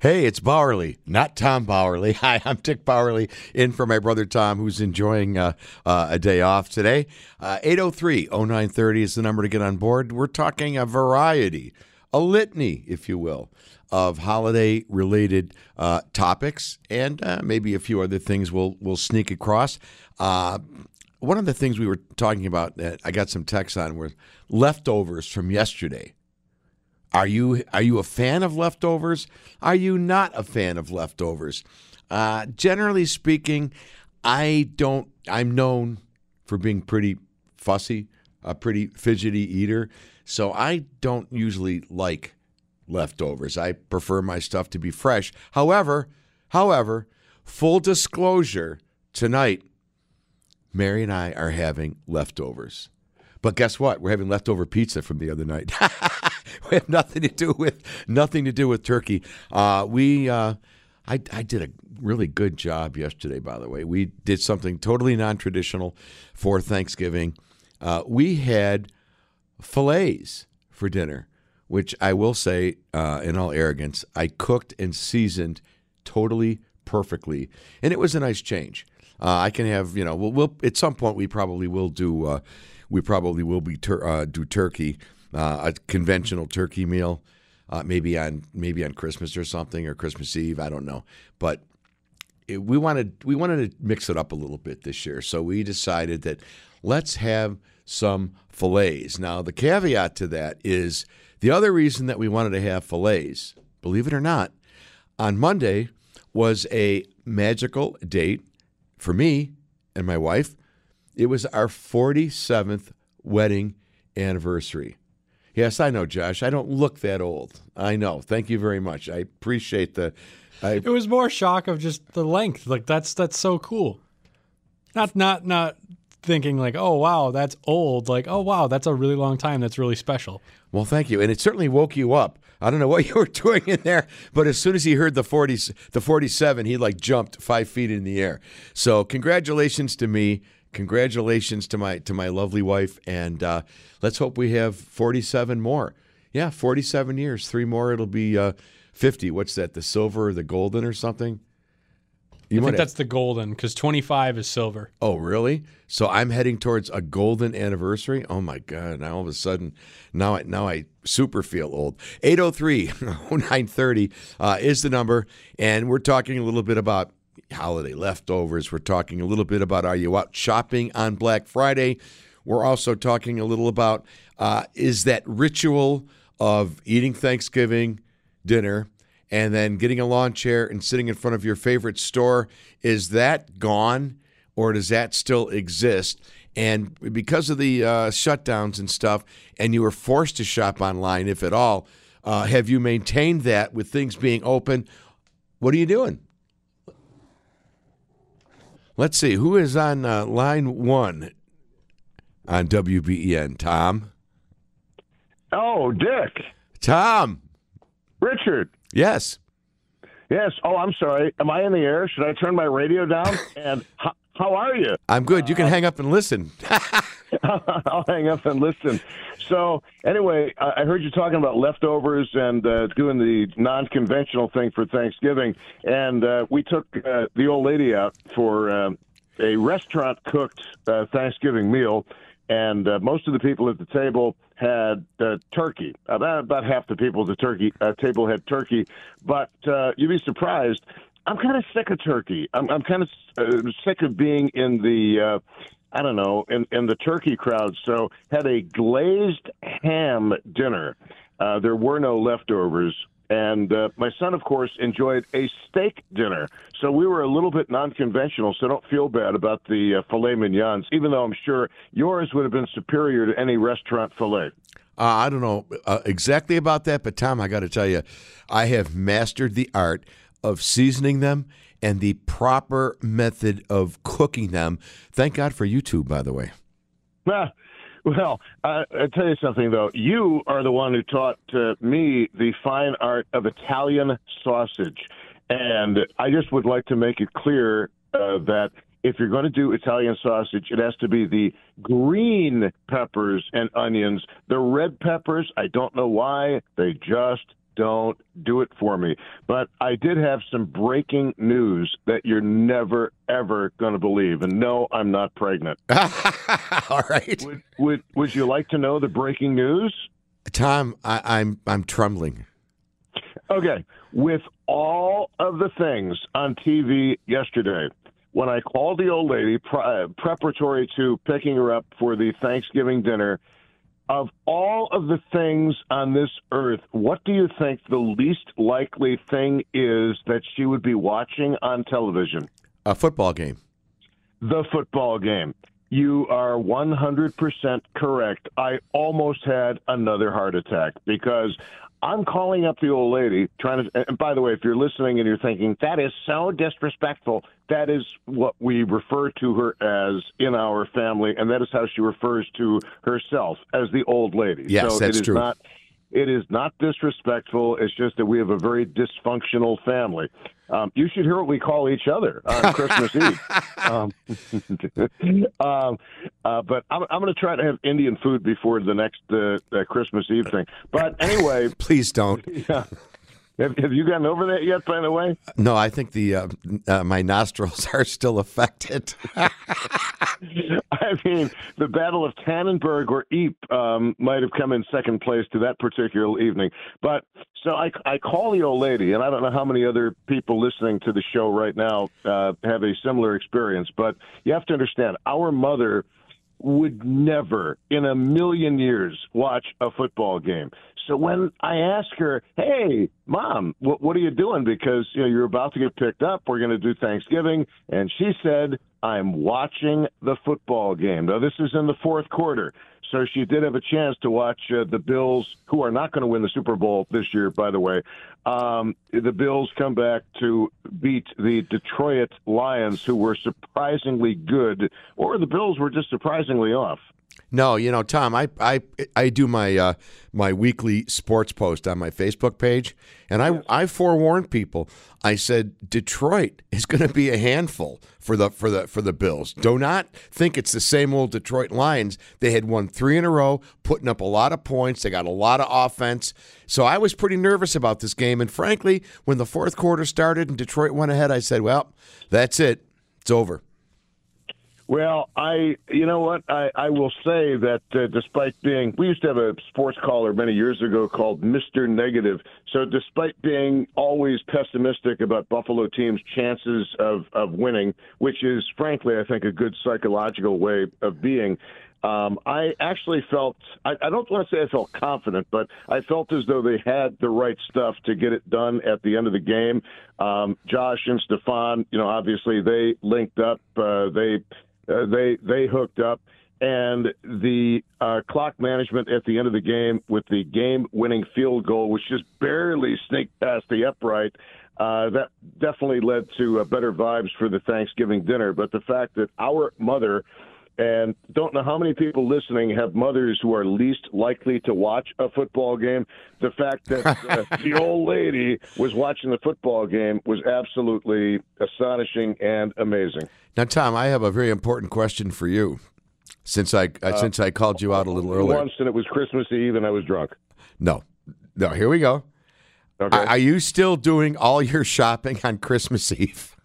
Hey, it's Bauerle, not Tom Bauerle. Hi, I'm Dick Bauerle, in for my brother Tom, who's enjoying uh, uh, a day off today. 803 uh, 0930 is the number to get on board. We're talking a variety, a litany, if you will, of holiday related uh, topics and uh, maybe a few other things we'll, we'll sneak across. Uh, one of the things we were talking about that I got some texts on were leftovers from yesterday. Are you are you a fan of leftovers? Are you not a fan of leftovers? Uh, generally speaking, I don't. I'm known for being pretty fussy, a pretty fidgety eater, so I don't usually like leftovers. I prefer my stuff to be fresh. However, however, full disclosure, tonight Mary and I are having leftovers. But guess what? We're having leftover pizza from the other night. we have nothing to do with nothing to do with turkey. Uh, we, uh, I, I did a really good job yesterday. By the way, we did something totally non-traditional for Thanksgiving. Uh, we had fillets for dinner, which I will say, uh, in all arrogance, I cooked and seasoned totally perfectly, and it was a nice change. Uh, I can have, you know, we'll, we'll, at some point we probably will do, uh, we probably will be tur- do turkey uh, a conventional turkey meal, uh, maybe on maybe on Christmas or something or Christmas Eve. I don't know, but it, we wanted we wanted to mix it up a little bit this year, so we decided that let's have some fillets. Now the caveat to that is the other reason that we wanted to have fillets, believe it or not, on Monday was a magical date for me and my wife. It was our 47th wedding anniversary. Yes, I know, Josh. I don't look that old. I know. Thank you very much. I appreciate the. I, it was more shock of just the length. Like that's that's so cool. Not not not thinking like, oh wow, that's old. Like, oh wow, that's a really long time. That's really special. Well, thank you, and it certainly woke you up. I don't know what you were doing in there, but as soon as he heard the forty, the forty-seven, he like jumped five feet in the air. So, congratulations to me congratulations to my to my lovely wife, and uh, let's hope we have 47 more. Yeah, 47 years. Three more, it'll be uh, 50. What's that? The silver or the golden or something? You I think that's the golden because 25 is silver. Oh, really? So I'm heading towards a golden anniversary. Oh my god! Now all of a sudden, now I now I super feel old. 803-0930 uh, is the number, and we're talking a little bit about holiday leftovers. We're talking a little bit about are you out shopping on Black Friday? We're also talking a little about uh, is that ritual of eating Thanksgiving dinner and then getting a lawn chair and sitting in front of your favorite store, is that gone or does that still exist? And because of the uh, shutdowns and stuff, and you were forced to shop online, if at all, uh, have you maintained that with things being open? What are you doing? Let's see who is on uh, line one on WBEN. Tom. Oh, Dick. Tom. Richard. Yes. Yes. Oh, I'm sorry. Am I in the air? Should I turn my radio down? and how, how are you? I'm good. You can uh, hang up and listen. I'll hang up and listen. So, anyway, I heard you talking about leftovers and uh, doing the non-conventional thing for Thanksgiving, and uh, we took uh, the old lady out for uh, a restaurant-cooked uh, Thanksgiving meal, and uh, most of the people at the table had uh, turkey. About, about half the people at the turkey uh, table had turkey, but uh, you'd be surprised. I'm kind of sick of turkey. I'm, I'm kind of uh, sick of being in the uh, I don't know, in, in the turkey crowd. So had a glazed ham dinner. Uh, there were no leftovers. And uh, my son, of course, enjoyed a steak dinner. So we were a little bit non conventional, so don't feel bad about the uh, filet mignons, even though I'm sure yours would have been superior to any restaurant filet. Uh, I don't know uh, exactly about that, but Tom, I got to tell you, I have mastered the art of seasoning them and the proper method of cooking them. Thank God for YouTube, by the way. Ah, well, I, I tell you something though. You are the one who taught uh, me the fine art of Italian sausage, and I just would like to make it clear uh, that if you're going to do Italian sausage, it has to be the green peppers and onions. The red peppers, I don't know why, they just don't do it for me. But I did have some breaking news that you're never ever going to believe. And no, I'm not pregnant. All right, Would would would you like to know the breaking news? Tom, I, I'm I'm trembling. Okay, with all of the things on TV yesterday, when I called the old lady pre- preparatory to picking her up for the Thanksgiving dinner, of all of the things on this earth, what do you think the least likely thing is that she would be watching on television? A football game. The football game. You are 100% correct. I almost had another heart attack because I'm calling up the old lady, trying to. And by the way, if you're listening and you're thinking that is so disrespectful, that is what we refer to her as in our family, and that is how she refers to herself as the old lady. Yes, so that's it is true. Not, it is not disrespectful. It's just that we have a very dysfunctional family. Um, you should hear what we call each other on Christmas Eve. Um, um, uh, but I'm, I'm going to try to have Indian food before the next uh, uh, Christmas Eve thing. But anyway, Please don't. yeah. Have, have you gotten over that yet? By the way, No, I think the uh, uh, my nostrils are still affected. I mean, the Battle of Tannenberg or Ypres um, might have come in second place to that particular evening. But so I, I call the old lady, and I don't know how many other people listening to the show right now uh, have a similar experience. But you have to understand, our mother would never in a million years watch a football game. So when I ask her, "Hey, mom, what, what are you doing?" Because you know you're about to get picked up, we're going to do Thanksgiving, and she said, "I'm watching the football game." Now this is in the fourth quarter, so she did have a chance to watch uh, the Bills, who are not going to win the Super Bowl this year, by the way. Um, the Bills come back to beat the Detroit Lions, who were surprisingly good, or the Bills were just surprisingly off. No, you know, Tom, I I I do my uh, my weekly sports post on my Facebook page, and I I forewarned people. I said Detroit is going to be a handful for the for the for the Bills. Do not think it's the same old Detroit Lions. They had won three in a row, putting up a lot of points. They got a lot of offense. So I was pretty nervous about this game. And frankly, when the fourth quarter started and Detroit went ahead, I said, "Well, that's it. It's over." Well, I, you know what, I, I will say that uh, despite being, we used to have a sports caller many years ago called Mr. Negative. So despite being always pessimistic about Buffalo teams' chances of, of winning, which is frankly, I think, a good psychological way of being, um, I actually felt, I, I don't want to say I felt confident, but I felt as though they had the right stuff to get it done at the end of the game. Um, Josh and Stefan, you know, obviously they linked up. Uh, they, uh, they they hooked up, and the uh, clock management at the end of the game with the game-winning field goal, which just barely sneaked past the upright. Uh, that definitely led to uh, better vibes for the Thanksgiving dinner. But the fact that our mother and don't know how many people listening have mothers who are least likely to watch a football game. The fact that uh, the old lady was watching the football game was absolutely astonishing and amazing. Now, Tom, I have a very important question for you. Since I uh, since I called you out a little earlier, Once and it was Christmas Eve and I was drunk. no, no. Here we go. Okay. Are, are you still doing all your shopping on Christmas Eve?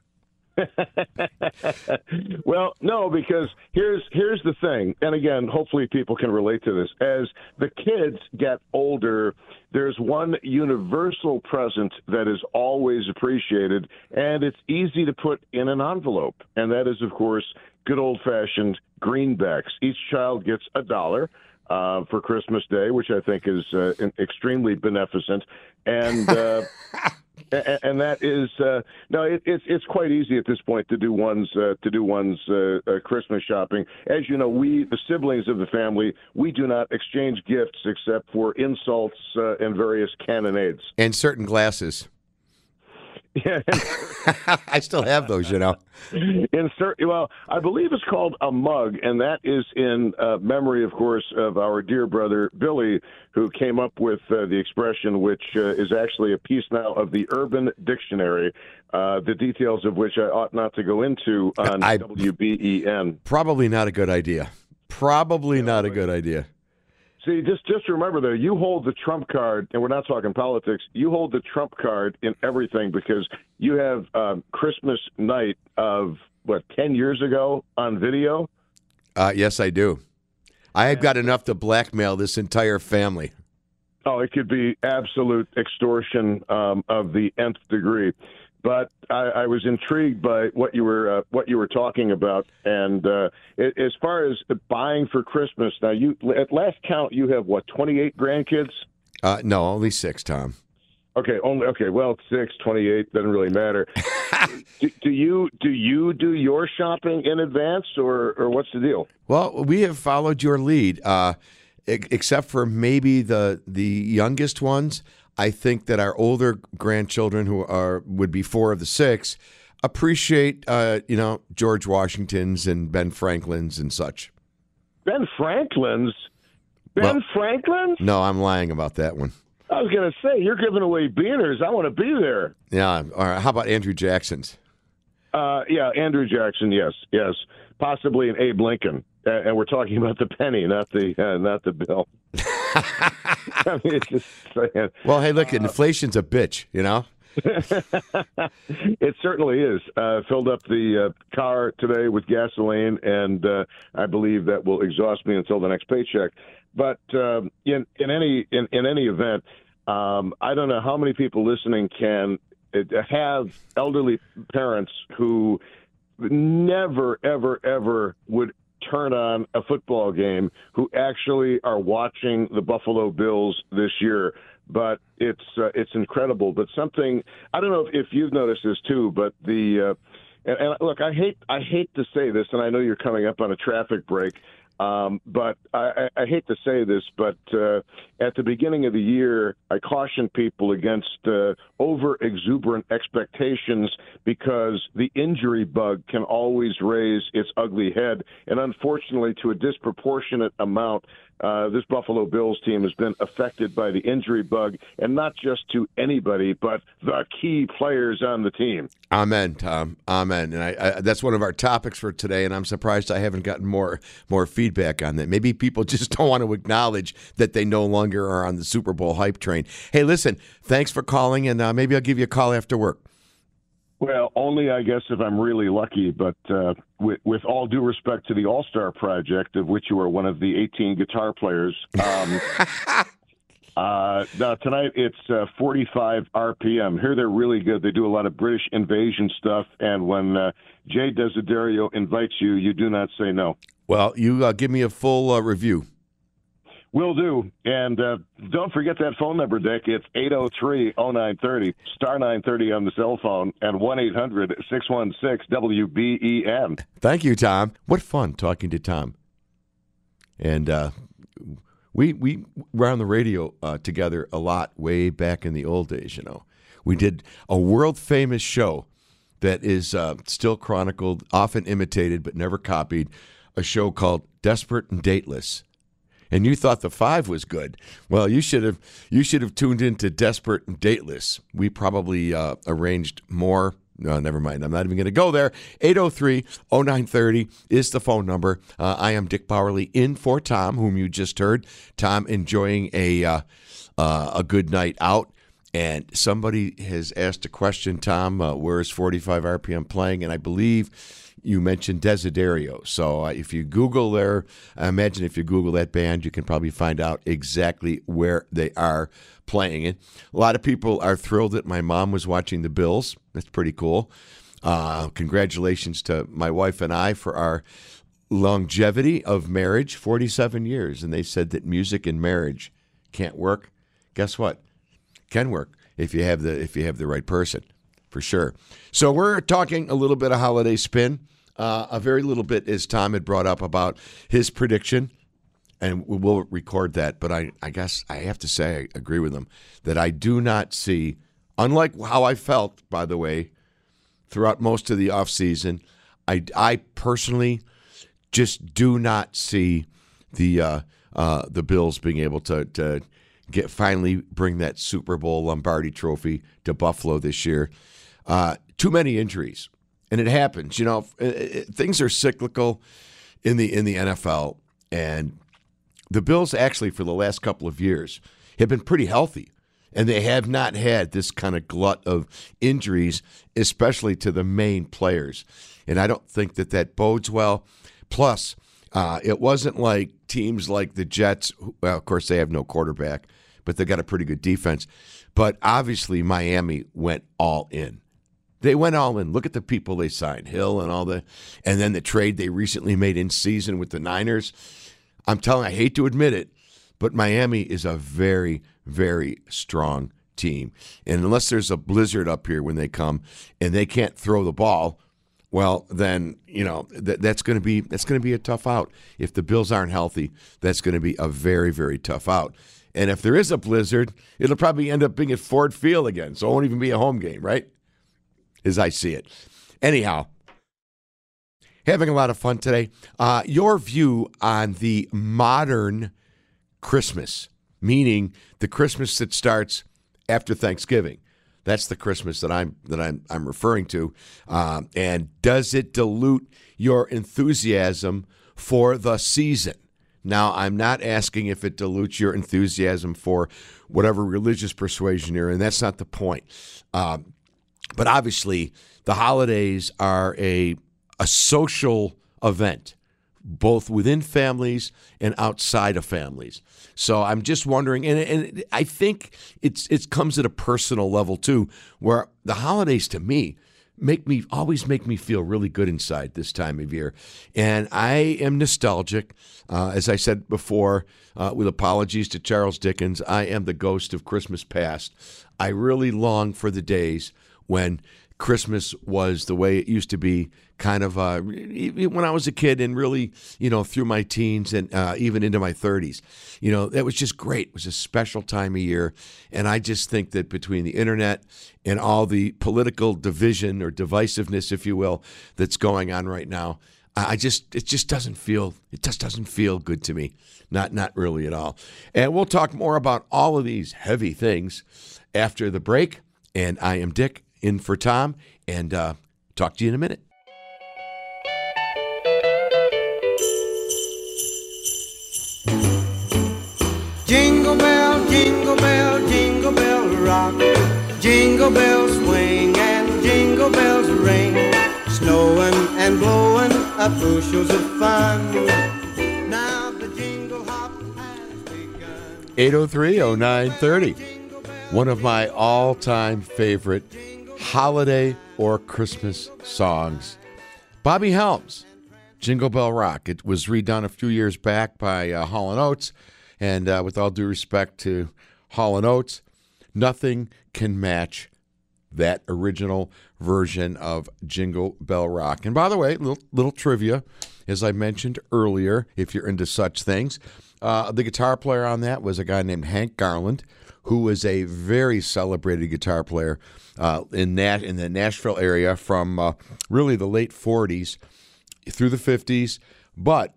well, no, because here's here's the thing, and again, hopefully people can relate to this. As the kids get older, there's one universal present that is always appreciated, and it's easy to put in an envelope, and that is, of course, good old fashioned greenbacks. Each child gets a dollar. Uh, for Christmas Day, which I think is uh, extremely beneficent, and uh, and, and that is uh, no, it, it's it's quite easy at this point to do one's uh, to do one's uh, uh, Christmas shopping. As you know, we the siblings of the family we do not exchange gifts except for insults uh, and various cannonades. And certain glasses. Yeah, I still have those, you know. insert. Well, I believe it's called a mug, and that is in uh, memory, of course, of our dear brother Billy, who came up with uh, the expression, which uh, is actually a piece now of the Urban Dictionary. Uh, the details of which I ought not to go into on I- WBEN. Probably not a good idea. Probably not a good idea. See, just just remember though, you hold the trump card, and we're not talking politics. You hold the trump card in everything because you have um, Christmas night of what ten years ago on video. Uh, yes, I do. I have got enough to blackmail this entire family. Oh, it could be absolute extortion um, of the nth degree. But I, I was intrigued by what you were uh, what you were talking about, and uh, it, as far as buying for Christmas, now you at last count you have what twenty eight grandkids. Uh, no, only six, Tom. Okay, only okay. Well, six, 28 doesn't really matter. do, do you do you do your shopping in advance, or or what's the deal? Well, we have followed your lead, uh, except for maybe the the youngest ones. I think that our older grandchildren, who are would be four of the six, appreciate uh, you know George Washington's and Ben Franklin's and such. Ben Franklin's. Ben Well- Franklin's. No, I'm lying about that one. I was going to say you're giving away beaners. I want to be there. Yeah. All right. How about Andrew Jackson's? Uh, yeah, Andrew Jackson. Yes, yes, possibly an Abe Lincoln, and we're talking about the penny, not the uh, not the bill. I mean, just saying. Well, hey, look, inflation's a bitch. You know. it certainly is. Uh, filled up the uh, car today with gasoline, and uh, I believe that will exhaust me until the next paycheck. But um, in in any in, in any event, um, I don't know how many people listening can uh, have elderly parents who never, ever, ever would turn on a football game who actually are watching the Buffalo Bills this year. But it's uh, it's incredible. But something I don't know if, if you've noticed this too. But the uh, and, and look, I hate I hate to say this, and I know you're coming up on a traffic break. Um, but I, I hate to say this, but uh, at the beginning of the year, I cautioned people against uh, over exuberant expectations because the injury bug can always raise its ugly head. And unfortunately, to a disproportionate amount, uh, this Buffalo Bills team has been affected by the injury bug, and not just to anybody, but the key players on the team. Amen, Tom. Amen. And I, I, that's one of our topics for today. And I'm surprised I haven't gotten more more feedback on that. Maybe people just don't want to acknowledge that they no longer are on the Super Bowl hype train. Hey, listen, thanks for calling, and uh, maybe I'll give you a call after work. Well, only I guess if I'm really lucky. But uh, with, with all due respect to the All Star Project, of which you are one of the 18 guitar players, um, uh, now tonight it's uh, 45 RPM. Here they're really good. They do a lot of British invasion stuff, and when uh, Jay Desiderio invites you, you do not say no. Well, you uh, give me a full uh, review. Will do. And uh, don't forget that phone number, Dick. It's 803 0930, star 930 on the cell phone, and 1 800 616 WBEN. Thank you, Tom. What fun talking to Tom. And uh, we we were on the radio uh, together a lot way back in the old days. You know, we did a world famous show that is uh, still chronicled, often imitated but never copied. A show called Desperate and Dateless. And you thought the five was good. Well, you should have you should have tuned into Desperate and Dateless. We probably uh, arranged more. No, never mind. I'm not even going to go there. 803 0930 is the phone number. Uh, I am Dick Bauerle in for Tom, whom you just heard. Tom enjoying a uh, uh, a good night out. And somebody has asked a question, Tom, uh, where is 45 RPM playing? And I believe you mentioned Desiderio. So uh, if you Google there, I imagine if you Google that band, you can probably find out exactly where they are playing it. A lot of people are thrilled that my mom was watching the Bills. That's pretty cool. Uh, congratulations to my wife and I for our longevity of marriage 47 years. And they said that music and marriage can't work. Guess what? Can work if you have the if you have the right person for sure. So we're talking a little bit of holiday spin, uh, a very little bit as Tom had brought up about his prediction, and we will record that. But I, I guess I have to say I agree with him that I do not see, unlike how I felt, by the way, throughout most of the offseason, I, I personally just do not see the uh, uh, the Bills being able to to get finally bring that Super Bowl Lombardi Trophy to Buffalo this year. Uh, too many injuries, and it happens. You know, it, it, things are cyclical in the in the NFL, and the Bills actually for the last couple of years have been pretty healthy. And they have not had this kind of glut of injuries, especially to the main players. And I don't think that that bodes well. Plus, uh, it wasn't like teams like the Jets. Well, of course, they have no quarterback, but they got a pretty good defense. But obviously, Miami went all in. They went all in. Look at the people they signed, Hill and all the, and then the trade they recently made in season with the Niners. I'm telling, I hate to admit it, but Miami is a very, very strong team. And unless there's a blizzard up here when they come and they can't throw the ball, well, then you know that that's going to be that's going to be a tough out. If the Bills aren't healthy, that's going to be a very, very tough out. And if there is a blizzard, it'll probably end up being at Ford Field again, so it won't even be a home game, right? As I see it. Anyhow, having a lot of fun today. Uh, your view on the modern Christmas, meaning the Christmas that starts after Thanksgiving. That's the Christmas that I'm that I'm I'm referring to. Um, and does it dilute your enthusiasm for the season? Now, I'm not asking if it dilutes your enthusiasm for whatever religious persuasion you're in. That's not the point. Um, but obviously, the holidays are a a social event, both within families and outside of families. So I'm just wondering, and, and I think it's it comes at a personal level too, where the holidays to me make me always make me feel really good inside this time of year, and I am nostalgic. Uh, as I said before, uh, with apologies to Charles Dickens, I am the ghost of Christmas past. I really long for the days when Christmas was the way it used to be, kind of uh, when I was a kid and really, you know, through my teens and uh, even into my 30s. You know, that was just great. It was a special time of year. And I just think that between the internet and all the political division or divisiveness, if you will, that's going on right now, I just it just doesn't feel it just doesn't feel good to me. Not not really at all. And we'll talk more about all of these heavy things after the break. And I am Dick in for Tom, and uh, talk to you in a minute. Jingle bell, jingle bell, jingle bell rock. Jingle bells swing and jingle bells ring. Snowing and blowing up bushels of fun. Now the jingle hop has begun. 803 0930. One of my all time favorite holiday or Christmas songs. Bobby Helms, Jingle Bell Rock. It was redone a few years back by uh, Hall & Oates. And uh, with all due respect to Hall & Oates, nothing can match that original version of Jingle Bell Rock. And by the way, little, little trivia, as I mentioned earlier, if you're into such things, uh, the guitar player on that was a guy named Hank Garland, who was a very celebrated guitar player uh, in that in the Nashville area from uh, really the late 40s through the 50s. But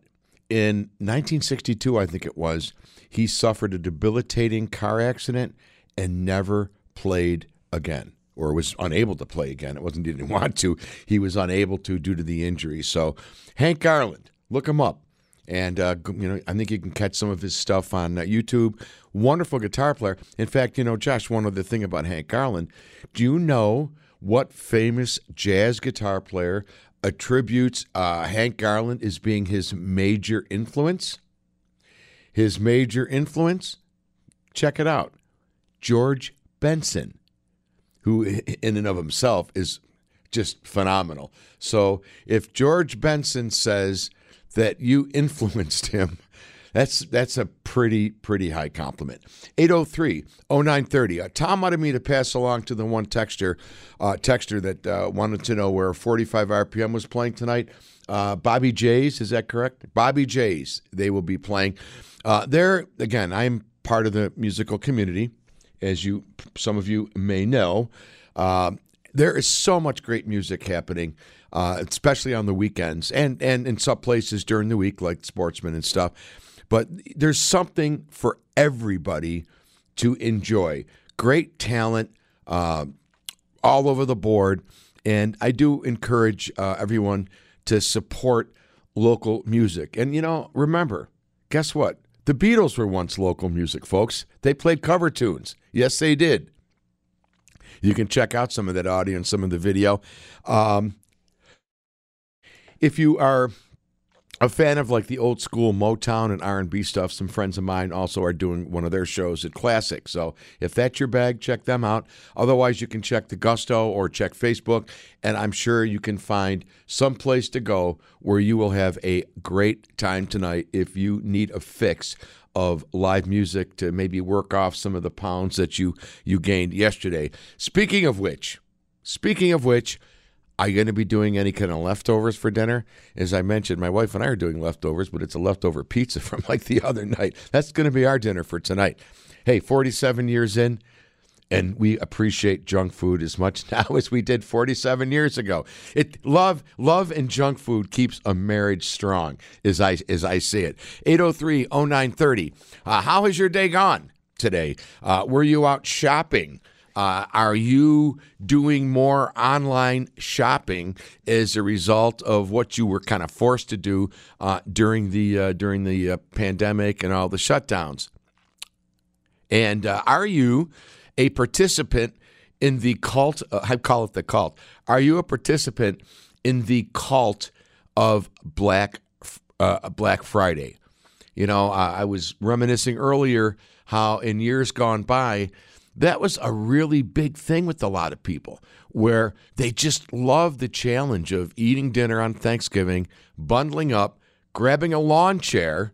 in 1962, I think it was, he suffered a debilitating car accident and never played again or was unable to play again. It wasn't he didn't want to. He was unable to due to the injury. So Hank Garland, look him up. And uh, you know, I think you can catch some of his stuff on uh, YouTube. Wonderful guitar player. In fact, you know, Josh, one other thing about Hank Garland. Do you know what famous jazz guitar player attributes uh, Hank Garland as being his major influence? His major influence? Check it out. George Benson, who in and of himself is just phenomenal. So if George Benson says that you influenced him, that's that's a pretty pretty high compliment. 803-0930. Uh, Tom wanted me to pass along to the one texter uh, texter that uh, wanted to know where 45 RPM was playing tonight. Uh, Bobby Jays, is that correct? Bobby Jays, they will be playing. Uh, there again, I'm part of the musical community, as you some of you may know. Uh, there is so much great music happening, uh, especially on the weekends and, and in some places during the week, like sportsmen and stuff. But there's something for everybody to enjoy. Great talent uh, all over the board. And I do encourage uh, everyone to support local music. And, you know, remember, guess what? The Beatles were once local music, folks. They played cover tunes. Yes, they did. You can check out some of that audio and some of the video. Um, if you are a fan of like the old school Motown and R&B stuff, some friends of mine also are doing one of their shows at Classic. So if that's your bag, check them out. Otherwise, you can check the Gusto or check Facebook, and I'm sure you can find some place to go where you will have a great time tonight if you need a fix of live music to maybe work off some of the pounds that you you gained yesterday. Speaking of which, speaking of which, are you going to be doing any kind of leftovers for dinner? As I mentioned, my wife and I are doing leftovers, but it's a leftover pizza from like the other night. That's going to be our dinner for tonight. Hey, 47 years in, and we appreciate junk food as much now as we did 47 years ago. It love love and junk food keeps a marriage strong as I as I see it. 803-0930. Uh, how has your day gone today? Uh, were you out shopping? Uh, are you doing more online shopping as a result of what you were kind of forced to do uh, during the uh, during the uh, pandemic and all the shutdowns? And are you a participant in the cult? Uh, I call it the cult. Are you a participant in the cult of Black Black Friday? You know, I was reminiscing earlier how in years gone by that was a really big thing with a lot of people where they just love the challenge of eating dinner on Thanksgiving, bundling up, grabbing a lawn chair,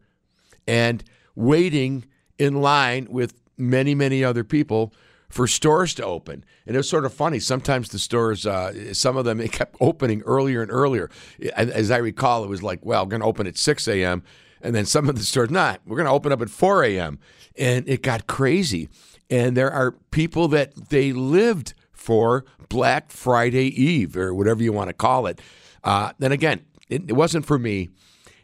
and waiting in line with many, many other people for stores to open. And it was sort of funny. Sometimes the stores, uh, some of them, they kept opening earlier and earlier. As I recall, it was like, well, going to open at 6 a.m. And then some of the stores, not, we're going to open up at 4 a.m. And it got crazy. And there are people that they lived for Black Friday Eve or whatever you want to call it. Uh, then again, it, it, wasn't for me,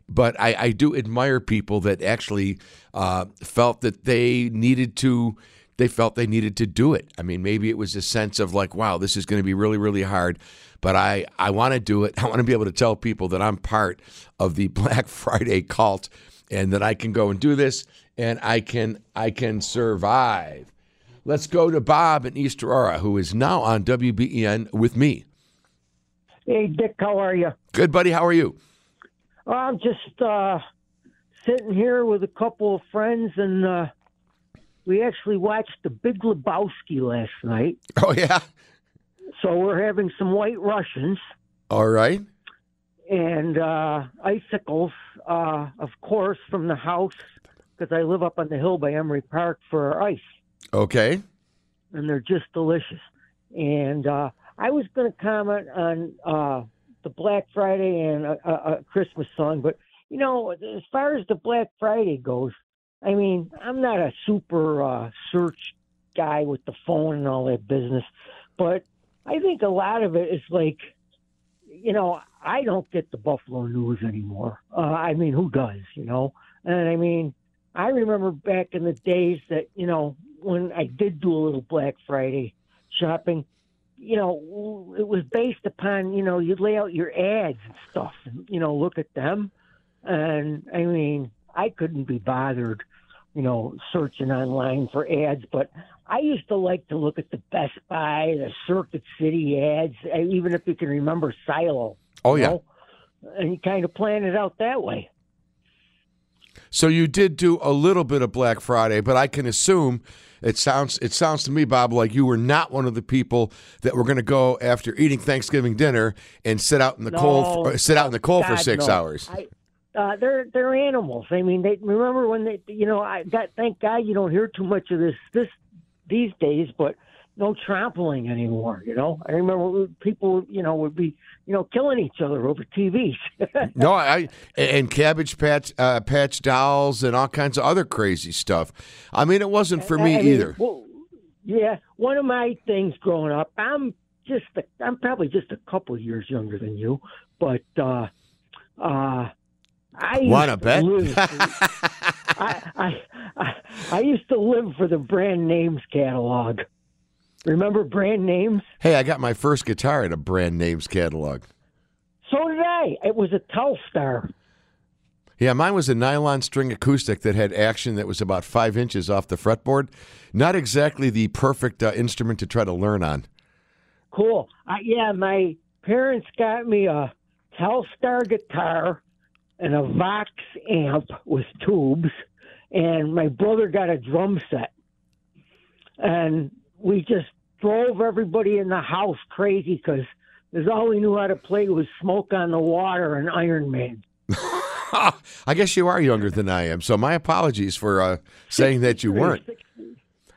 but I, I do admire people that actually uh, felt that they needed to. They felt they needed to do it. I mean, maybe it was a sense of like, wow, this is going to be really, really hard, but I, I want to do it. I want to be able to tell people that I'm part of the Black Friday cult and that I can go and do this and I can I can survive. Let's go to Bob in East Aurora, who is now on WBEN with me. Hey, Dick, how are you? Good, buddy. How are you? I'm just uh, sitting here with a couple of friends, and uh, we actually watched The Big Lebowski last night. Oh, yeah? So we're having some white Russians. All right. And uh, icicles, uh, of course, from the house, because I live up on the hill by Emery Park for ice. Okay. And they're just delicious. And uh, I was going to comment on uh, the Black Friday and a, a, a Christmas song, but you know, as far as the Black Friday goes, I mean, I'm not a super uh, search guy with the phone and all that business, but I think a lot of it is like, you know, I don't get the Buffalo News anymore. Uh, I mean, who does, you know? And I mean, I remember back in the days that, you know, when I did do a little Black Friday shopping, you know, it was based upon, you know, you'd lay out your ads and stuff and, you know, look at them. And I mean, I couldn't be bothered, you know, searching online for ads, but I used to like to look at the Best Buy, the Circuit City ads, eh, even if you can remember Silo. Oh, yeah. Know? And you kind of plan it out that way. So you did do a little bit of Black Friday, but I can assume it sounds it sounds to me, Bob, like you were not one of the people that were going to go after eating Thanksgiving dinner and sit out in the no, cold, sit out in the cold God, for six no. hours. I, uh, they're they're animals. I mean, they remember when they, you know, I got thank God you don't hear too much of this this these days, but no trampling anymore. You know, I remember people, you know, would be, you know, killing each other over TVs. no, I and Cabbage Patch uh, Patch dolls and all kinds of other crazy stuff. I mean, it wasn't for me I mean, either. Well, yeah, one of my things growing up, I'm just, a, I'm probably just a couple years younger than you, but uh, uh, I want to bet. I, I, I I used to live for the brand names catalog. Remember brand names? Hey, I got my first guitar in a brand names catalog. So did I. It was a Telstar. Yeah, mine was a nylon string acoustic that had action that was about five inches off the fretboard. Not exactly the perfect uh, instrument to try to learn on. Cool. I, yeah, my parents got me a Telstar guitar and a Vox amp with tubes, and my brother got a drum set. And we just drove everybody in the house crazy because because all we knew how to play was Smoke on the Water and Iron Man. I guess you are younger than I am, so my apologies for uh, saying that you weren't.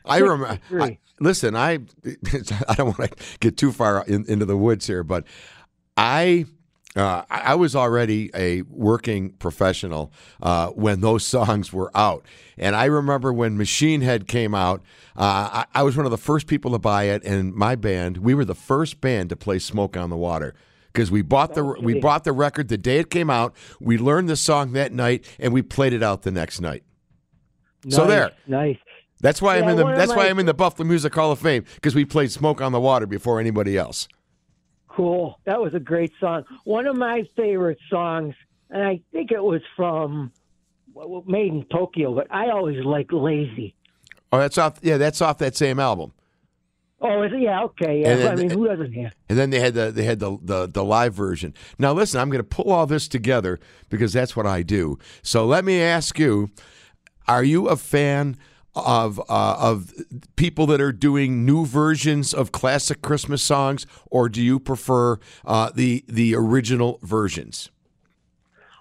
I remember. I, listen, I I don't want to get too far in, into the woods here, but I. Uh, I was already a working professional uh, when those songs were out, and I remember when Machine Head came out. Uh, I, I was one of the first people to buy it, and my band, we were the first band to play "Smoke on the Water." because we bought the we bought the record the day it came out. We learned the song that night, and we played it out the next night. Nice, so there, nice. That's why Yeah, I'm in the that's why I'm in the Buffalo Music Hall of Fame because we played "Smoke on the Water" before anybody else. Cool. That was a great song. One of my favorite songs, and I think it was from well, Made in Tokyo, but I always like Lazy. Oh, that's off. Yeah, that's off that same album. Oh, is it? yeah, okay, yeah. And then- I mean, who doesn't have? And then they had the they had the, the the live version. Now listen, I'm going to pull all this together because that's what I do. So let me ask you: Are you a fan of uh, of people that are doing new versions of classic Christmas songs, or do you prefer uh, the the original versions?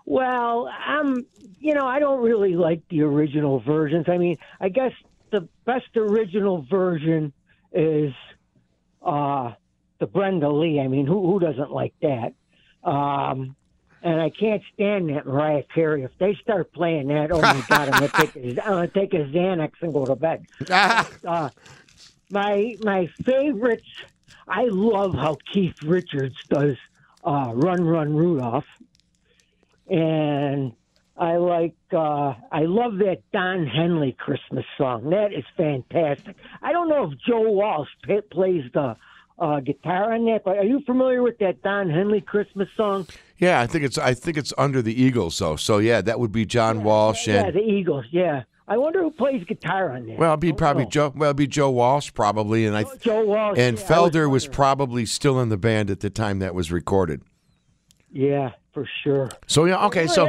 Well, I'm, you know, I don't really like the original versions. I mean, I guess the best original version is uh, the Brenda Lee. I mean, who who doesn't like that? Um, and I can't stand that Mariah Carey. If they start playing that, oh my God, I'm gonna take a, I'm gonna take a Xanax and go to bed. uh, my my favorites. I love how Keith Richards does uh, "Run Run Rudolph," and I like uh, I love that Don Henley Christmas song. That is fantastic. I don't know if Joe Walsh plays the uh, guitar on that, but are you familiar with that Don Henley Christmas song? Yeah, I think it's I think it's under the Eagles though. So yeah, that would be John Walsh Yeah, and the Eagles. Yeah, I wonder who plays guitar on that. well, it'd be probably know. Joe. Well, it'd be Joe Walsh probably, and I Joe Walsh. and yeah, Felder was wondering. probably still in the band at the time that was recorded. Yeah, for sure. So yeah, okay, so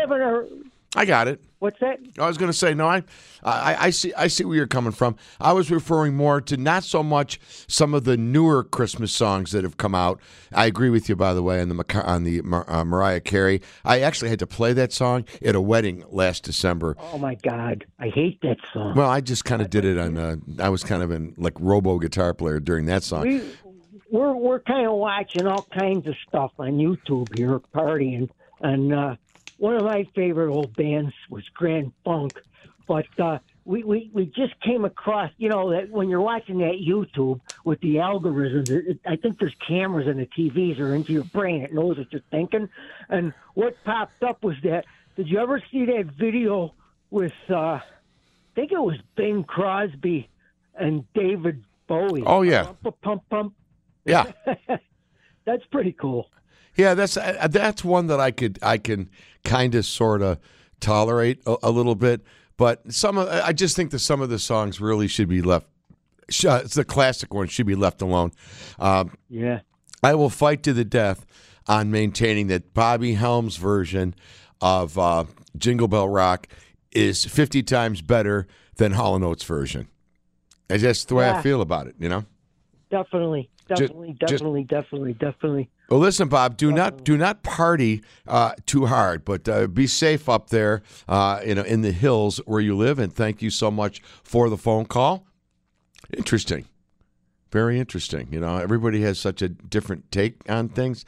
I got it. what's that? I was going to say no. I, I, I see. I see where you're coming from. I was referring more to not so much some of the newer Christmas songs that have come out. I agree with you, by the way, on the on the uh, Mariah Carey. I actually had to play that song at a wedding last December. Oh my God, I hate that song. Well, I just kind of did it on. Uh, I was kind of in like robo guitar player during that song. we we're we're kind of watching all kinds of stuff on YouTube here, partying, and uh, one of my favorite old bands was Grand Funk, but uh, we, we we just came across, you know, that when you're watching that YouTube with the algorithms, it, it, I think there's cameras in the TVs or into your brain. It knows what you're thinking, and what popped up was that. Did you ever see that video with? Uh, I think it was Bing Crosby and David Bowie. Oh, yeah. Pump, pump, pump. Yeah. That's pretty cool. Yeah, that's uh, that's one that I could I can kind of sort of tolerate a, a little bit, but some of I just think that some of the songs really should be left. uh, It's the classic one should be left alone. Um, Yeah. I will fight to the death on maintaining that Bobby Helms' version of uh, Jingle Bell Rock is 50 times better than Hall & Oates' version. That's just the way I feel about it, you know? Definitely. Definitely. just- definitely. definitely. Definitely. Well, listen, Bob. Do not do not party uh, too hard, but uh, be safe up there, uh, you know, in the hills where you live. And thank you so much for the phone call. Interesting, very interesting. You know, everybody has such a different take on things.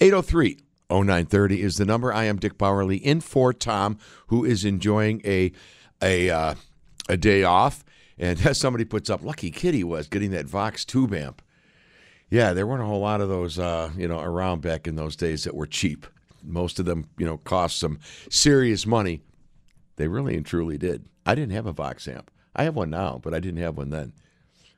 803 0930 is the number. I am Dick Bauerle in for Tom, who is enjoying a a uh, a day off. And as somebody puts up, lucky kid he was getting that Vox tube amp. Yeah, there weren't a whole lot of those, uh, you know, around back in those days that were cheap. Most of them, you know, cost some serious money. They really and truly did. I didn't have a Vox amp. I have one now, but I didn't have one then.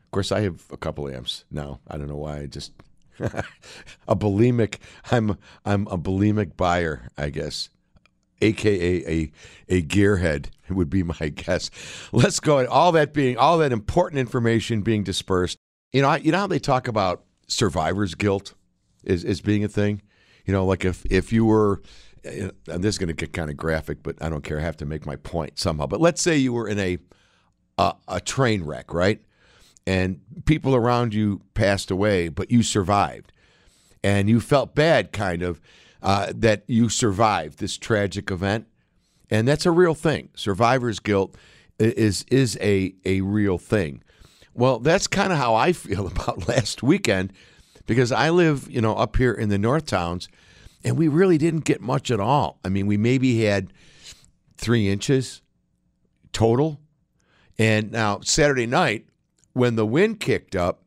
Of course, I have a couple amps now. I don't know why. I just a bulimic. I'm I'm a bulimic buyer, I guess. aka a a gearhead would be my guess. Let's go. All that being all that important information being dispersed. You know, I- you know how they talk about survivor's guilt is is being a thing. You know, like if if you were, and this is going to get kind of graphic, but I don't care. I have to make my point somehow. But let's say you were in a a, a train wreck, right? And people around you passed away, but you survived and you felt bad, kind of, uh, that you survived this tragic event, and that's a real thing. Survivor's guilt is is a a real thing. Well, that's kind of how I feel about last weekend because I live, you know, up here in the North Towns, and we really didn't get much at all. I mean, we maybe had three inches total, and now Saturday night when the wind kicked up,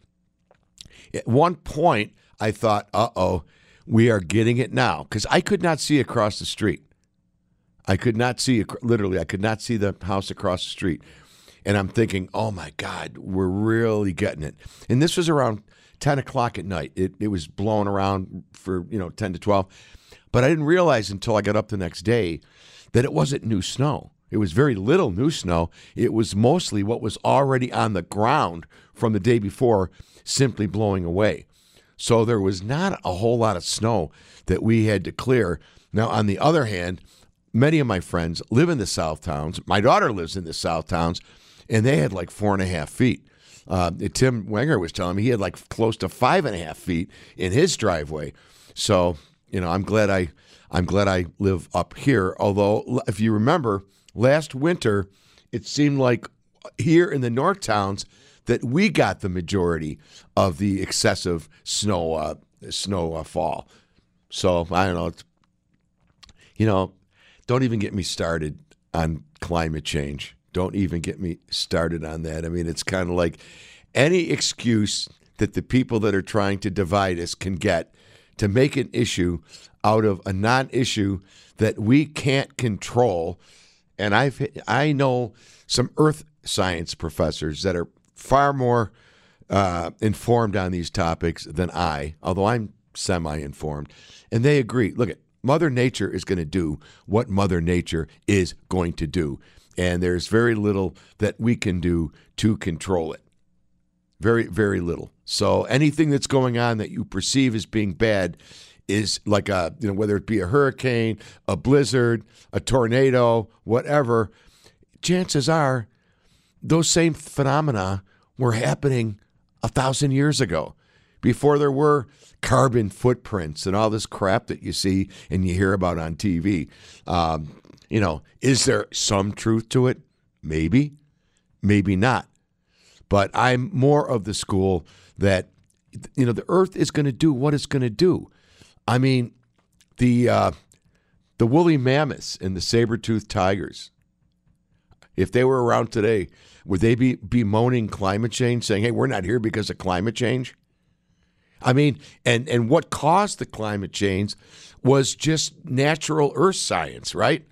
at one point, I thought, uh oh, we are getting it now. Because I could not see across the street. I could not see, literally, I could not see the house across the street. And I'm thinking, oh my God, we're really getting it. And this was around 10 o'clock at night. It, it was blowing around for, you know, 10 to 12. But I didn't realize until I got up the next day that it wasn't new snow. It was very little new snow. It was mostly what was already on the ground from the day before simply blowing away. So there was not a whole lot of snow that we had to clear. Now, on the other hand, many of my friends live in the South Towns. My daughter lives in the South Towns, and they had like four and a half feet. Uh, Tim Wenger was telling me he had like close to five and a half feet in his driveway. So you know, I'm glad I I'm glad I live up here. Although, if you remember, last winter it seemed like here in the North Towns that we got the majority of the excessive snow uh, snow uh, fall. So I don't know. You know, don't even get me started on climate change. Don't even get me started on that. I mean, it's kind of like any excuse that the people that are trying to divide us can get to make an issue out of a non-issue that we can't control. And I've I know some earth science professors that are far more uh, informed on these topics than I, although I'm semi-informed, and they agree. Look at Mother Nature is going to do what Mother Nature is going to do, and there's very little that we can do to control it. Very, very little. So anything that's going on that you perceive as being bad is like a you know whether it be a hurricane, a blizzard, a tornado, whatever. Chances are those same phenomena were happening a thousand years ago before there were carbon footprints and all this crap that you see and you hear about on TV. Um, you know, is there some truth to it? Maybe, maybe not. But I'm more of the school that, you know, the earth is going to do what it's going to do. I mean, the uh, the woolly mammoths and the saber-toothed tigers, if they were around today, would they be bemoaning climate change, saying, "Hey, we're not here because of climate change"? I mean, and and what caused the climate change was just natural earth science, right?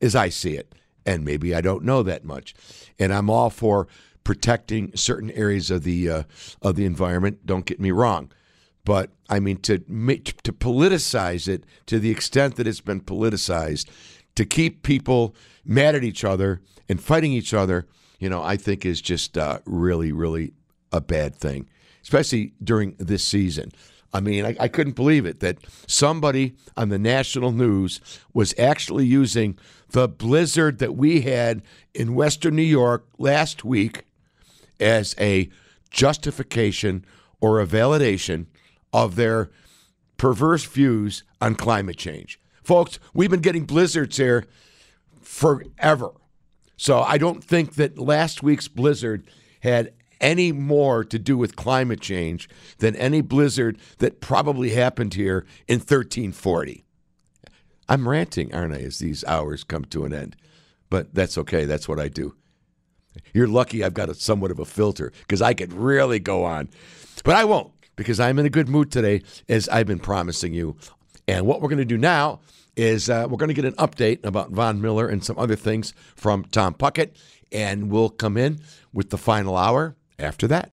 As I see it, and maybe I don't know that much, and I'm all for protecting certain areas of the uh, of the environment. Don't get me wrong, but I mean to to politicize it to the extent that it's been politicized, to keep people mad at each other and fighting each other, you know, I think is just uh, really, really a bad thing, especially during this season. I mean, I, I couldn't believe it that somebody on the national news was actually using the blizzard that we had in Western New York last week as a justification or a validation of their perverse views on climate change. Folks, we've been getting blizzards here forever. So I don't think that last week's blizzard had any more to do with climate change than any blizzard that probably happened here in 1340. I'm ranting, aren't I, as these hours come to an end? But that's okay. That's what I do. You're lucky I've got a somewhat of a filter because I could really go on. But I won't because I'm in a good mood today, as I've been promising you. And what we're going to do now is uh, we're going to get an update about Von Miller and some other things from Tom Puckett. And we'll come in with the final hour after that.